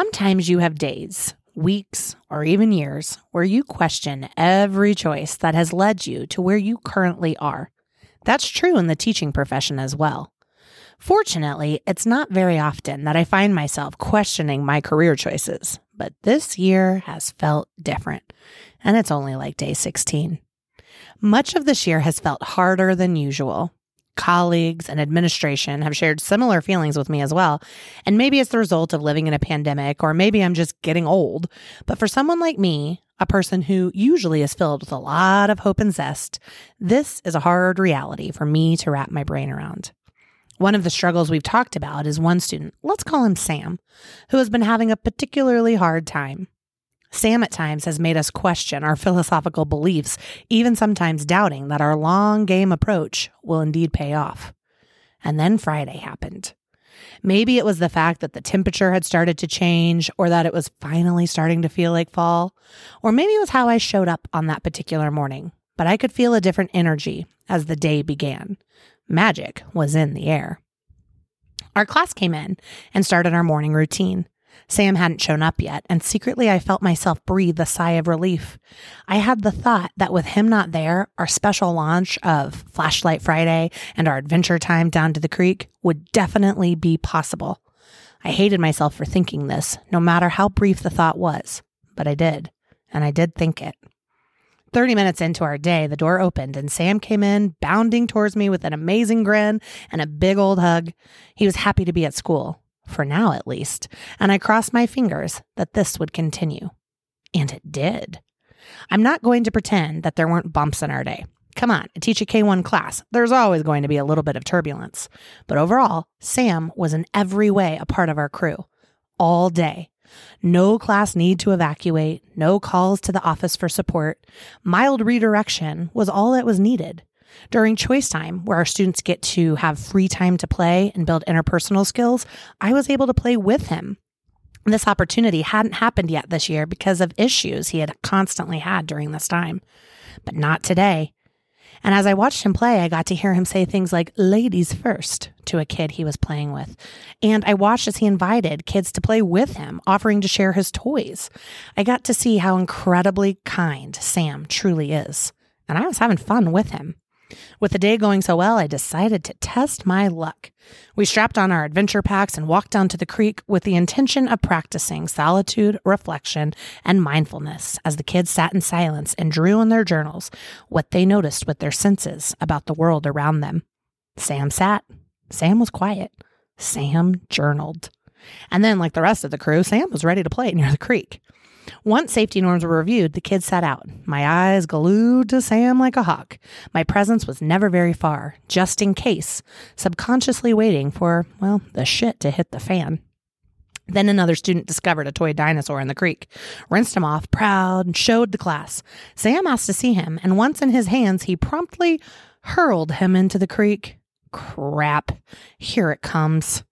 Sometimes you have days, weeks, or even years where you question every choice that has led you to where you currently are. That's true in the teaching profession as well. Fortunately, it's not very often that I find myself questioning my career choices, but this year has felt different, and it's only like day 16. Much of this year has felt harder than usual. Colleagues and administration have shared similar feelings with me as well. And maybe it's the result of living in a pandemic, or maybe I'm just getting old. But for someone like me, a person who usually is filled with a lot of hope and zest, this is a hard reality for me to wrap my brain around. One of the struggles we've talked about is one student, let's call him Sam, who has been having a particularly hard time. Sam at times has made us question our philosophical beliefs, even sometimes doubting that our long game approach will indeed pay off. And then Friday happened. Maybe it was the fact that the temperature had started to change, or that it was finally starting to feel like fall, or maybe it was how I showed up on that particular morning. But I could feel a different energy as the day began. Magic was in the air. Our class came in and started our morning routine. Sam hadn't shown up yet, and secretly I felt myself breathe a sigh of relief. I had the thought that with him not there, our special launch of Flashlight Friday and our adventure time down to the creek would definitely be possible. I hated myself for thinking this, no matter how brief the thought was, but I did, and I did think it. 30 minutes into our day, the door opened and Sam came in, bounding towards me with an amazing grin and a big old hug. He was happy to be at school, for now at least, and I crossed my fingers that this would continue. And it did. I'm not going to pretend that there weren't bumps in our day. Come on, I teach a K1 class. There's always going to be a little bit of turbulence. But overall, Sam was in every way a part of our crew all day. No class need to evacuate, no calls to the office for support. Mild redirection was all that was needed. During choice time, where our students get to have free time to play and build interpersonal skills, I was able to play with him. This opportunity hadn't happened yet this year because of issues he had constantly had during this time. But not today. And as I watched him play, I got to hear him say things like ladies first to a kid he was playing with. And I watched as he invited kids to play with him, offering to share his toys. I got to see how incredibly kind Sam truly is. And I was having fun with him. With the day going so well, I decided to test my luck. We strapped on our adventure packs and walked down to the creek with the intention of practicing solitude, reflection, and mindfulness as the kids sat in silence and drew in their journals what they noticed with their senses about the world around them. Sam sat. Sam was quiet. Sam journaled. And then, like the rest of the crew, Sam was ready to play near the creek. Once safety norms were reviewed, the kids sat out, my eyes glued to Sam like a hawk. My presence was never very far, just in case, subconsciously waiting for, well, the shit to hit the fan. Then another student discovered a toy dinosaur in the creek, rinsed him off, proud, and showed the class. Sam asked to see him, and once in his hands, he promptly hurled him into the creek. Crap. Here it comes.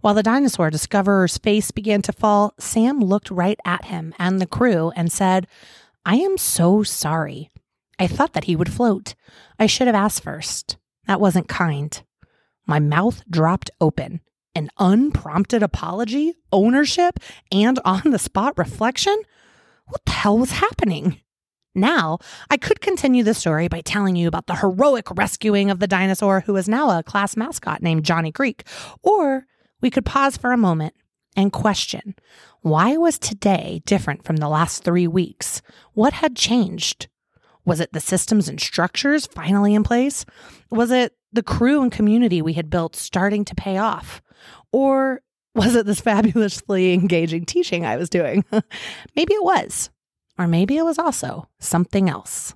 While the dinosaur discoverer's face began to fall, Sam looked right at him and the crew and said, I am so sorry. I thought that he would float. I should have asked first. That wasn't kind. My mouth dropped open. An unprompted apology, ownership, and on the spot reflection? What the hell was happening? Now, I could continue the story by telling you about the heroic rescuing of the dinosaur who is now a class mascot named Johnny Creek, or we could pause for a moment and question why was today different from the last three weeks? What had changed? Was it the systems and structures finally in place? Was it the crew and community we had built starting to pay off? Or was it this fabulously engaging teaching I was doing? maybe it was. Or maybe it was also something else.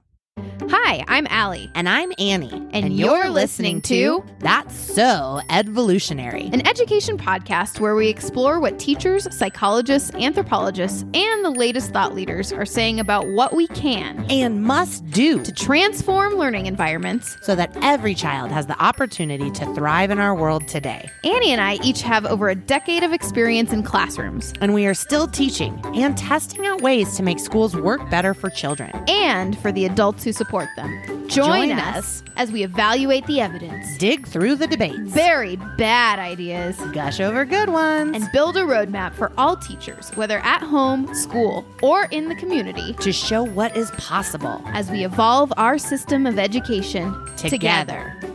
Hi, I'm Allie. And I'm Annie. And, and you're, you're listening, to That's So Evolutionary, an education podcast where we explore what teachers, psychologists, anthropologists, and the latest thought leaders are saying about what we can and must do to transform learning environments so that every child has the opportunity to thrive in our world today. Annie and I each have over a decade of experience in classrooms. And we are still teaching and testing out ways to make schools work better for children and for the adults who support them. Join, Join us, us. as we evaluate the evidence, Dig through the debates, bury bad ideas, gush over good ones, and build a roadmap for all teachers, whether at home, school, or in the community, to show what is possible. as we evolve our system of education Together. together.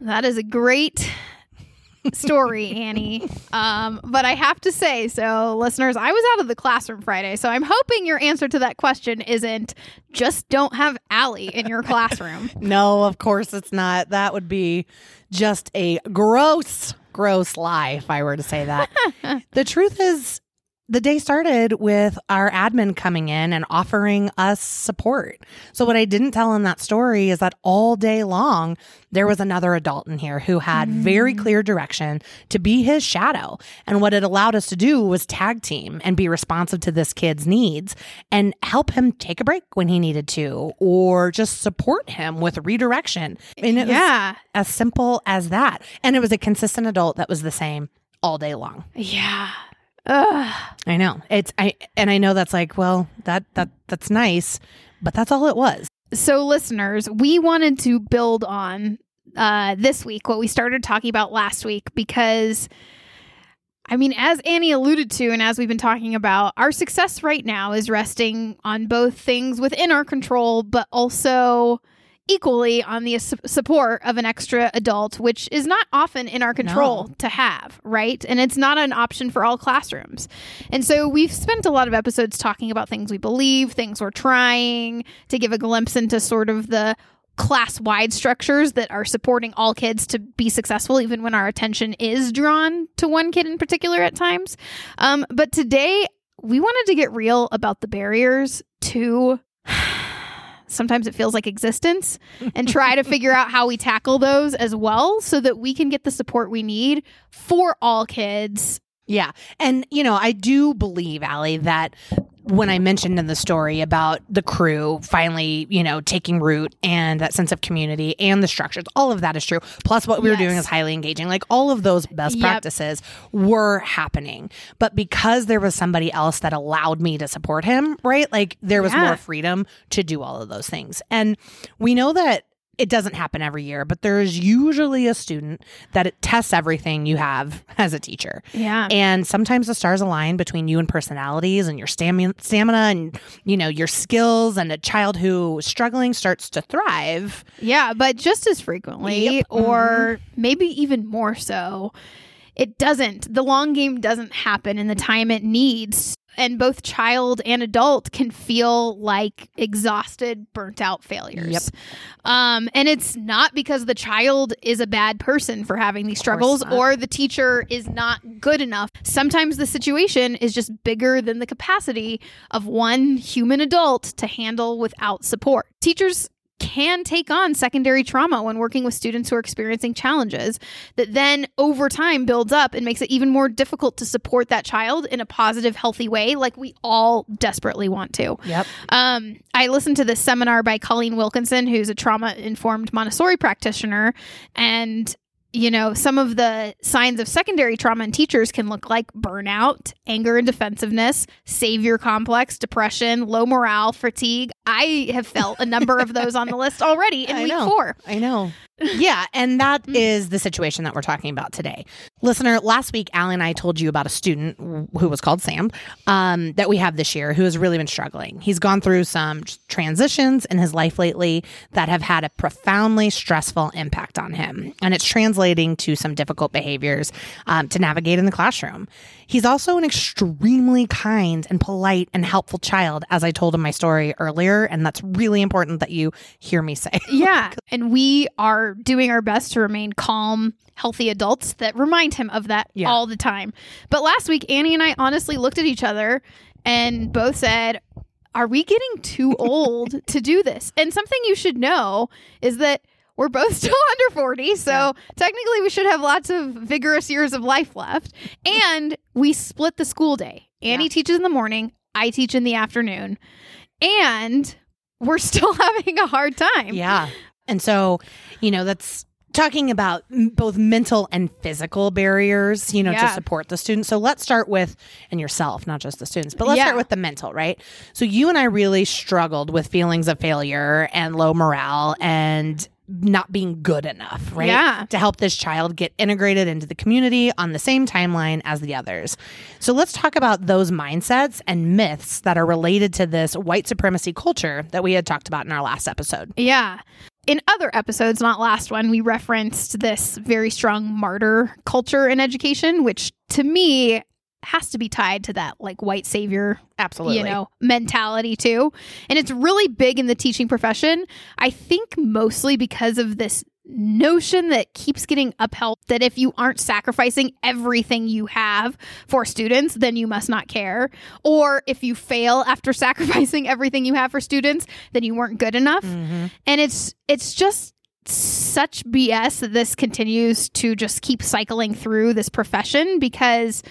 That is a great story, Annie. Um, but I have to say, so listeners, I was out of the classroom Friday, so I'm hoping your answer to that question isn't just don't have Allie in your classroom. No, of course it's not. That would be just a gross, gross lie if I were to say that. the truth is, the day started with our admin coming in and offering us support. So, what I didn't tell in that story is that all day long, there was another adult in here who had very mm. clear direction to be his shadow. And what it allowed us to do was tag team and be responsive to this kid's needs and help him take a break when he needed to or just support him with redirection. And it was yeah. as simple as that. And it was a consistent adult that was the same all day long. Yeah. Ugh. I know. It's I and I know that's like, well, that that that's nice, but that's all it was. So, listeners, we wanted to build on uh, this week what we started talking about last week because, I mean, as Annie alluded to, and as we've been talking about, our success right now is resting on both things within our control, but also equally on the su- support of an extra adult, which is not often in our control No. to have, right? And it's not an option for all classrooms. And so we've spent a lot of episodes talking about things we believe, things we're trying to give a glimpse into sort of the class wide structures that are supporting all kids to be successful, even when our attention is drawn to one kid in particular at times. Um, but today, we wanted to get real about the barriers to. Sometimes it feels like existence, and try to figure out how we tackle those as well so that we can get the support we need for all kids Yeah. And, you know, I do believe, Allie, that when I mm-hmm. mentioned in the story about the crew finally, you know, taking root and that sense of community and the structures, all of that is true. Plus, what we were doing Yes. is highly engaging. Like all of those best Yep. practices were happening. But because there was somebody else that allowed me to support him, right? Like there was Yeah. more freedom to do all of those things. And we know that it doesn't happen every year, but there's usually a student that it tests everything you have as a teacher. Yeah. And sometimes the stars align between you and personalities and your stamina, stamina and you know your skills. And a child who is struggling starts to thrive. Yeah, but just as frequently, Yep. or mm-hmm. maybe even more so, it doesn't. The long game doesn't happen in the time it needs. And both child and adult can feel like exhausted, burnt out failures. Yep. Um, and it's not because the child is a bad person for having these struggles or the teacher is not good enough. Sometimes the situation is just bigger than the capacity of one human adult to handle without support. Teachers can take on secondary trauma when working with students who are experiencing challenges that then over time builds up and makes it even more difficult to support that child in a positive, healthy way, like we all desperately want to. Yep. Um, I listened to this seminar by Colleen Wilkinson, who's a trauma informed Montessori practitioner. And, you know, some of the signs of secondary trauma in teachers can look like burnout, anger and defensiveness, savior complex, depression, low morale, fatigue. I have felt a number of those on the list already in I week know. four. I know. Yeah, and that is the situation that we're talking about today. Listener, last week, Allie and I told you about a student who was called Sam um, that we have this year who has really been struggling. He's gone through some transitions in his life lately that have had a profoundly stressful impact on him, and it's translating to some difficult behaviors um, to navigate in the classroom. He's also an extremely kind and polite and helpful child, as I told in my story earlier, and that's really important that you hear me say. Yeah. And we are doing our best to remain calm, healthy adults that remind him of that Yeah. all the time. But last week, Annie and I honestly looked at each other and both said, Are we getting too old to do this? And something you should know is that we're both still under 40. So Yeah. technically, we should have lots of vigorous years of life left. And we split the school day. Annie Yeah. teaches in the morning, I teach in the afternoon. And we're still having a hard time. Yeah. And so, you know, that's talking about both mental and physical barriers, you know, to support the students. So let's start with, and yourself, not just the students, but let's Yeah. start with the mental, right? So you and I really struggled with feelings of failure and low morale and not being good enough, right? Yeah. To help this child get integrated into the community on the same timeline as the others. So let's talk about those mindsets and myths that are related to this white supremacy culture that we had talked about in our last episode. Yeah. In other episodes, not last one, we referenced this very strong martyr culture in education, which to me has to be tied to that like white savior Absolutely. you know mentality too and it's really big in the teaching profession i think mostly because of this notion that keeps getting upheld that if you aren't sacrificing everything you have for students then you must not care or if you fail after sacrificing everything you have for students then you weren't good enough Mhm. and it's it's just such BS that this continues to just keep cycling through this profession because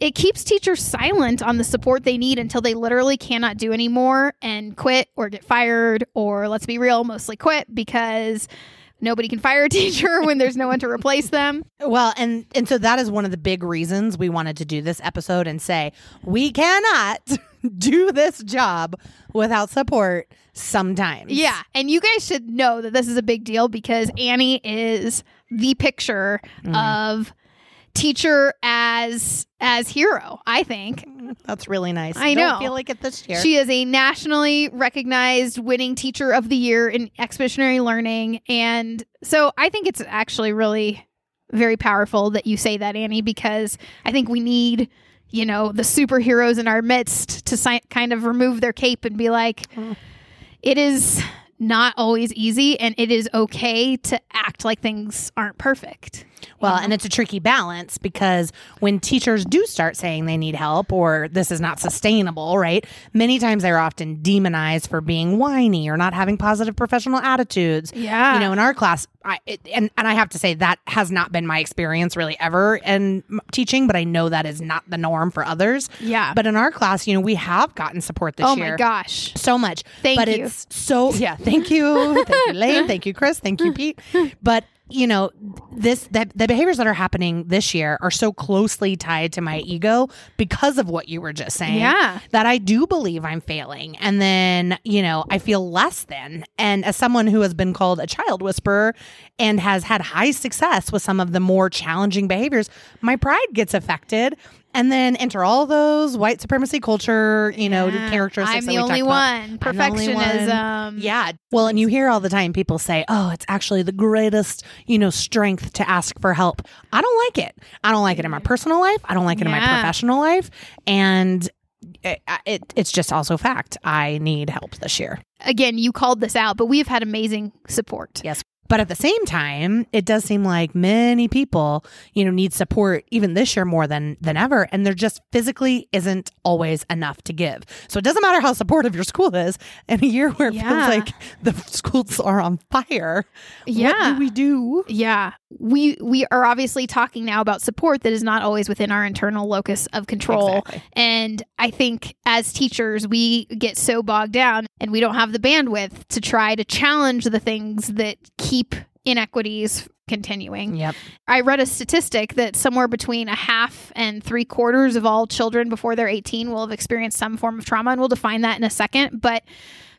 it keeps teachers silent on the support they need until they literally cannot do anymore and quit or get fired or let's be real mostly quit because nobody can fire a teacher when there's no one to replace them Well, and and so that is one of the big reasons we wanted to do this episode and say we cannot do this job without support sometimes. Yeah, and you guys should know that this is a big deal because Annie is the picture mm-hmm. of teacher as as hero. I think That's really nice. I Don't know. feel like it this year. she is a nationally recognized winning teacher of the year in expeditionary learning, and so I think it's actually really very powerful that you say that, Annie, because I think we need. You know, the superheroes in our midst to si- kind of remove their cape and be like, Mm. it is not always easy and it is okay to act like things aren't perfect. Well, and it's a tricky balance because when teachers do start saying they need help or this is not sustainable, right? Many times they're often demonized for being whiny or not having positive professional attitudes. Yeah. You know, in our class, I it, and and I have to say that has not been my experience really ever in teaching, but I know that is not the norm for others. Yeah. But in our class, you know, we have gotten support this oh year. oh year my gosh. so much. Thank but you. it's so yeah. Thank you, thank you, Lane. Thank you, Chris. Thank you, Pete. But you know, this the, the behaviors that are happening this year are so closely tied to my ego because of what you were just saying. Yeah. that I do believe I'm failing, and then you know I feel less than. And as someone who has been called a child whisperer and has had high success with some of the more challenging behaviors, my pride gets affected. And then enter all those white supremacy culture, you know, Yeah. characteristics. I'm the we only one. The only one. Perfectionism. Yeah. Well, and you hear all the time people say, "Oh, it's actually the greatest, you know, strength to ask for help." I don't like it. I don't like it in my mm. personal life. I don't like it in my professional life, and it, it it's just also fact. I need help this year. Again, you called this out, but we've had amazing support. Yes. But at the same time, it does seem like many people, you know, need support even this year more than than ever, and there just physically isn't always enough to give. So it doesn't matter how supportive your school is. In a year where it Yeah. feels like the schools are on fire, Yeah. what do we do? Yeah. We we are obviously talking now about support that is not always within our internal locus of control. Exactly. And I think as teachers, we get so bogged down and we don't have the bandwidth to try to challenge the things that keep inequities continuing. Yep. I read a statistic that somewhere between a half and three quarters of all children before they're 18 will have experienced some form of trauma, and we'll define that in a second. But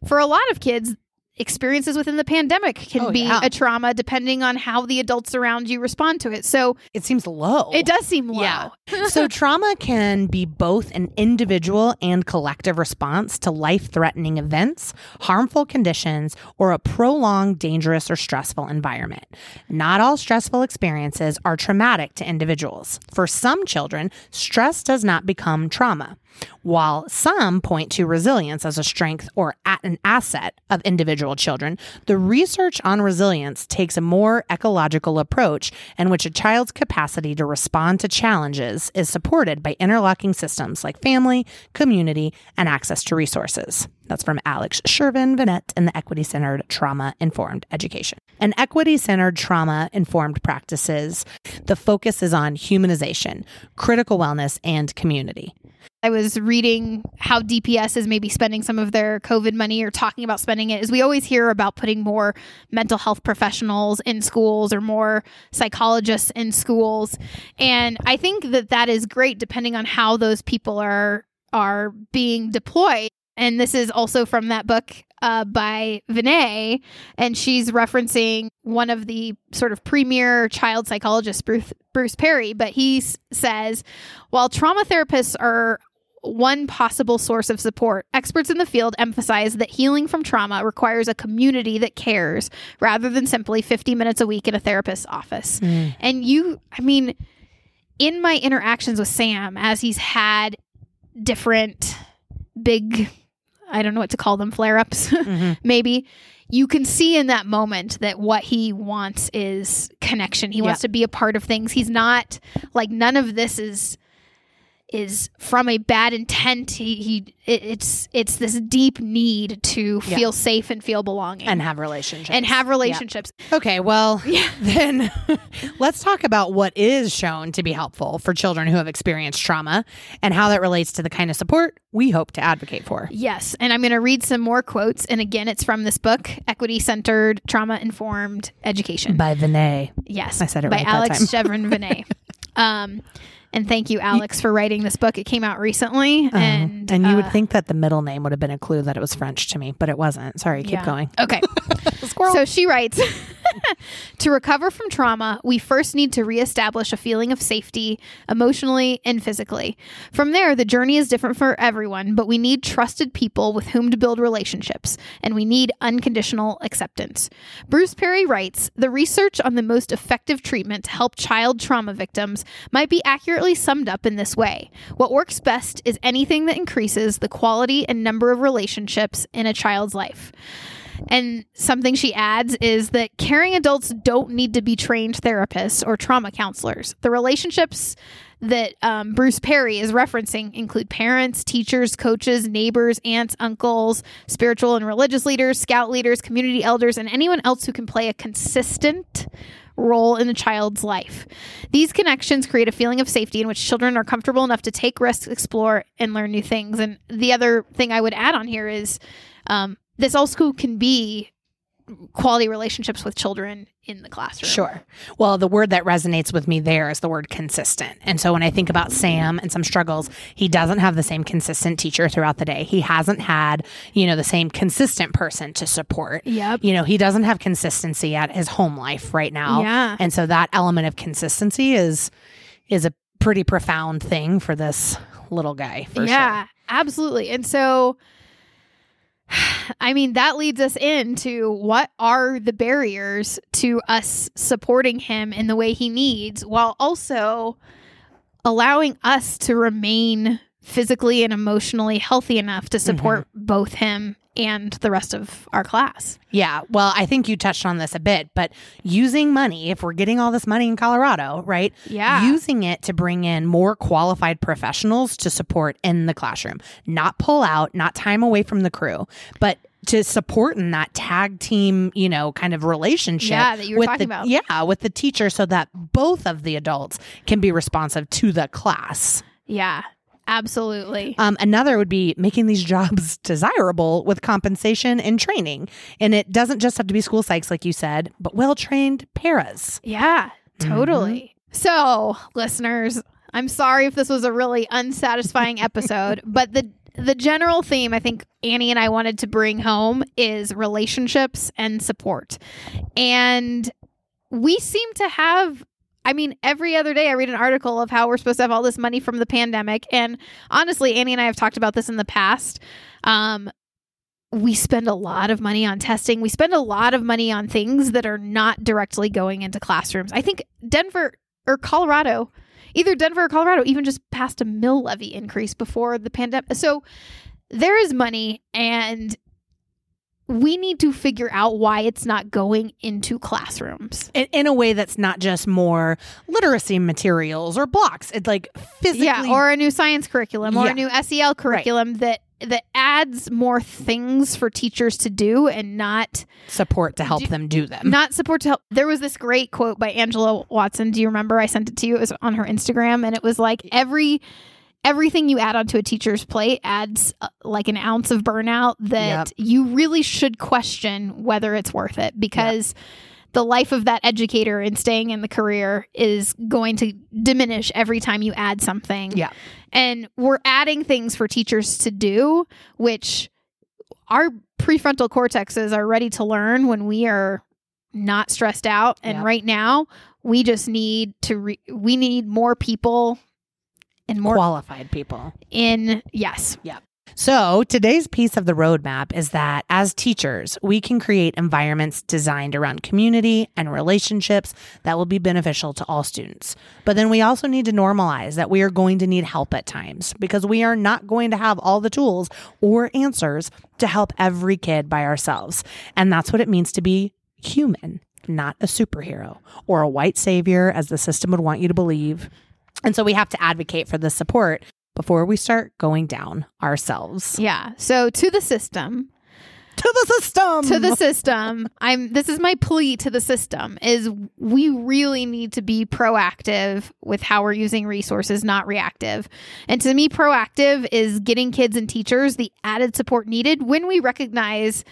for a lot of kids, experiences within the pandemic can Oh, be yeah. a trauma depending on how the adults around you respond to it. So It seems low. it does seem low. Yeah. so trauma can be both an individual and collective response to life-threatening events, harmful conditions, or a prolonged dangerous or stressful environment. Not all stressful experiences are traumatic to individuals. For some children, stress does not become trauma. While some point to resilience as a strength or an asset of individual children, the research on resilience takes a more ecological approach in which a child's capacity to respond to challenges is supported by interlocking systems like family, community, and access to resources. That's from Alex Shevrin Venet in the Equity Centered Trauma Informed Education. And equity centered trauma informed practices, the focus is on humanization, critical wellness, and community. I was reading how DPS is maybe spending some of their COVID money or talking about spending it. Is we always hear about putting more mental health professionals in schools or more psychologists in schools, and I think that that is great depending on how those people are are being deployed. And this is also from that book uh, by Venet, and she's referencing one of the sort of premier child psychologists, Bruce, Bruce Perry. But he s- says, while trauma therapists are one possible source of support, experts in the field emphasize that healing from trauma requires a community that cares rather than simply 50 minutes a week in a therapist's office. And you, I mean, in my interactions with Sam, as he's had different big, I don't know what to call them, flare ups, Mhm. maybe. You can see in that moment that what he wants is connection. He wants to be a part of things. He's not like none of this is is from a bad intent. He, he it's it's this deep need to Yeah. feel safe and feel belonging And have relationships. and have relationships. Okay, well, Yeah. then let's talk about what is shown to be helpful for children who have experienced trauma and how that relates to the kind of support we hope to advocate for. Yes, and I'm going to read some more quotes. And again, it's from this book, Equity Centered Trauma Informed Education. By Venet. yes, I said it by right Alex. Shevrin Venet. um, and thank you, Alex, for writing this book. It came out recently, Uh-huh. and and you would uh, think that the middle name would have been a clue that it was French to me, but it wasn't. Sorry, keep Yeah. going. Okay. So she writes To recover from trauma, we first need to reestablish a feeling of safety emotionally and physically. From there, the journey is different for everyone, but we need trusted people with whom to build relationships, and we need unconditional acceptance. Bruce Perry writes The research on the most effective treatment to help child trauma victims might be accurately summed up in this way What works best is anything that increases the quality and number of relationships in a child's life. And something she adds is that caring adults don't need to be trained therapists or trauma counselors. The relationships that um, Bruce Perry is referencing include parents, teachers, coaches, neighbors, aunts, uncles, spiritual and religious leaders, scout leaders, community elders, and anyone else who can play a consistent role in a child's life. These connections create a feeling of safety in which children are comfortable enough to take risks, explore, and learn new things. And the other thing I would add on here is um, this also can be quality relationships with children in the classroom. Sure. Well, the word that resonates with me there is the word consistent. And so when I think about Sam and some struggles, he doesn't have the same consistent teacher throughout the day. He hasn't had, you know, the same consistent person to support. Yep. You know, he doesn't have consistency at his home life right now. Yeah. And so that element of consistency is is a pretty profound thing for this little guy for yeah, absolutely. And so, I mean, that leads us into what are the barriers to us supporting him in the way he needs while also allowing us to remain physically and emotionally healthy enough to mm-hmm. support both him and the rest of our class. Yeah. Well, I think you touched on this a bit, but using money, if we're getting all this money in Colorado, right? Yeah. Using it to bring in more qualified professionals to support in the classroom, not pull out, not time away from the crew, but to support in that tag team, you know, kind of relationship. Yeah, that you were with talking the, about. Yeah, with the teacher so that both of the adults can be responsive to the class. Yeah, absolutely. Um, another would be making these jobs desirable with compensation and training. And it doesn't just have to be school psychs, like you said, but well trained paras. Yeah, totally. So, listeners, I'm sorry if this was a really unsatisfying episode, but the the general theme I think Annie and I wanted to bring home is relationships and support. And we seem to have I mean, every other day I read an article of how we're supposed to have all this money from the pandemic. And honestly, Annie and I have talked about this in the past. Um, we spend a lot of money on testing. We spend a lot of money on things that are not directly going into classrooms. I think Denver or Colorado, either Denver or Colorado, even just passed a mill levy increase before the pandemic. So there is money, and we need to figure out why it's not going into classrooms. In, in a way that's not just more literacy materials or blocks. It's like physically. Yeah, or a new science curriculum or Yeah. a new SEL curriculum that that adds more things for teachers to do and not support to help Do- them do them. not support to help. There was this great quote by Angela Watson. Do you remember? I sent it to you. It was on her Instagram, and it was like every everything you add onto a teacher's plate adds uh, like an ounce of burnout that Yep. you really should question whether it's worth it because the life of that educator and staying in the career is going to diminish every time you add something. Yeah. And we're adding things for teachers to do, which our prefrontal cortexes are ready to learn when we are not stressed out. And Yep. right now, we just need to, re- we need more people and more Qualified people. in, yes. Yeah. So, today's piece of the roadmap is that as teachers, we can create environments designed around community and relationships that will be beneficial to all students. But then we also need to normalize that we are going to need help at times because we are not going to have all the tools or answers to help every kid by ourselves. And that's what it means to be human, not a superhero or a white savior, as the system would want you to believe. And so we have to advocate for the support before we start going down ourselves. Yeah. So to the system, To the system. to the system i'm this is my plea to the system is we really need to be proactive with how we're using resources not reactive and to me proactive is getting kids and teachers the added support needed when we recognize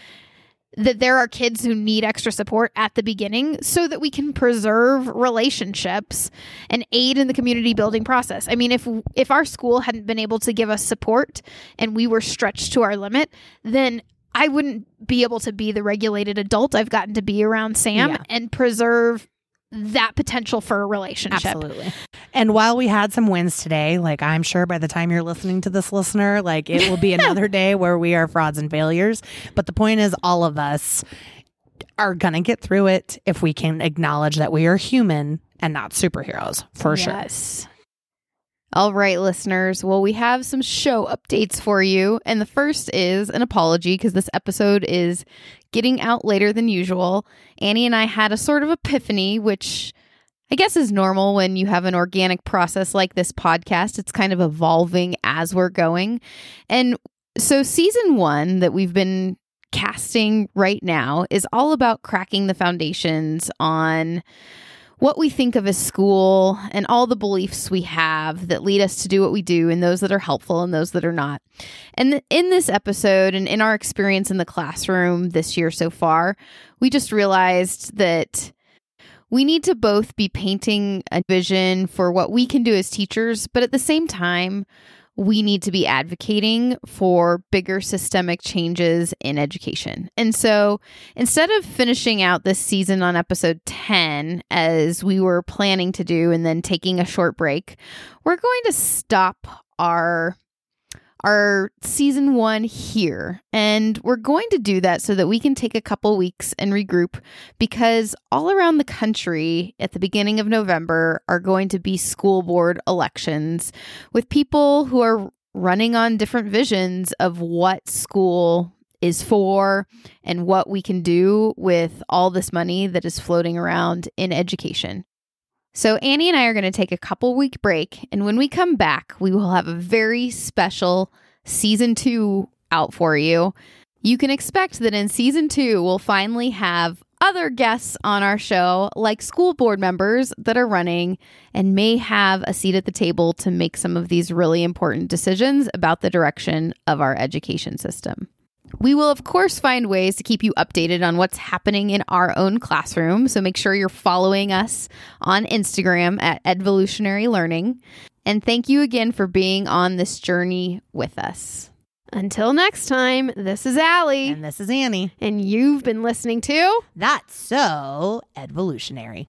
that there are kids who need extra support at the beginning so that we can preserve relationships and aid in the community building process. I mean if if our school hadn't been able to give us support and we were stretched to our limit, then I wouldn't be able to be the regulated adult I've gotten to be around Sam Yeah. and preserve that potential for a relationship. Absolutely. And while we had some wins today, like I'm sure by the time you're listening to this listener, like it will be another day where we are frauds and failures. But the point is, all of us are going to get through it if we can acknowledge that we are human and not superheroes, for sure. All right, listeners. Well, we have some show updates for you. And the first is an apology because this episode is getting out later than usual. Annie and I had a sort of epiphany, which I guess is normal when you have an organic process like this podcast. It's kind of evolving as we're going. And so, season one that we've been casting right now is all about cracking the foundations on what we think of as school and all the beliefs we have that lead us to do what we do and those that are helpful and those that are not. And in this episode and in our experience in the classroom this year so far, we just realized that we need to both be painting a vision for what we can do as teachers, but at the same time, we need to be advocating for bigger systemic changes in education. And so instead of finishing out this season on episode 10, as we were planning to do, and then taking a short break, we're going to stop our our season one here. And we're going to do that so that we can take a couple weeks and regroup because all around the country at the beginning of November are going to be school board elections with people who are running on different visions of what school is for and what we can do with all this money that is floating around in education. So, Annie and I are going to take a couple week break. And when we come back, we will have a very special season two out for you. You can expect that in season two, we'll finally have other guests on our show, like school board members that are running and may have a seat at the table to make some of these really important decisions about the direction of our education system. We will, of course, find ways to keep you updated on what's happening in our own classroom. So make sure you're following us on Instagram at Evolutionary Learning. And thank you again for being on this journey with us. Until next time, this is Allie, And this is Annie. and you've been listening to That's so evolutionary.